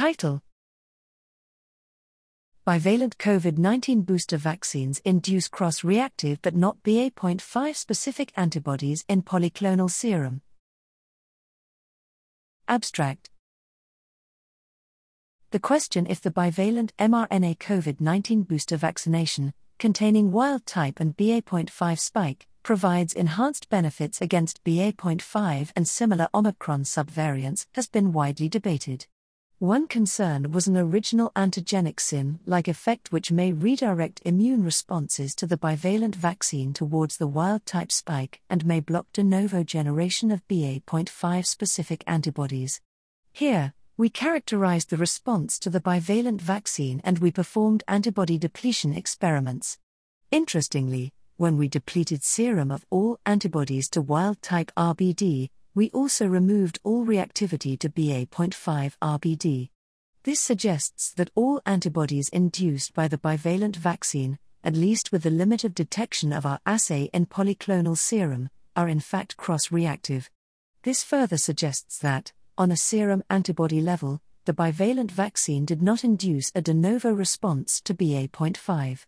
Title Bivalent COVID 19 booster vaccines induce cross reactive but not BA.5 specific antibodies in polyclonal serum. Abstract The question if the bivalent mRNA COVID 19 booster vaccination, containing wild type and BA.5 spike, provides enhanced benefits against BA.5 and similar Omicron subvariants has been widely debated. One concern was an original antigenic sin like effect which may redirect immune responses to the bivalent vaccine towards the wild type spike and may block de novo generation of BA.5 specific antibodies. Here, we characterized the response to the bivalent vaccine and we performed antibody depletion experiments. Interestingly, when we depleted serum of all antibodies to wild type RBD, we also removed all reactivity to BA.5 RBD. This suggests that all antibodies induced by the bivalent vaccine, at least with the limit of detection of our assay in polyclonal serum, are in fact cross reactive. This further suggests that, on a serum antibody level, the bivalent vaccine did not induce a de novo response to BA.5.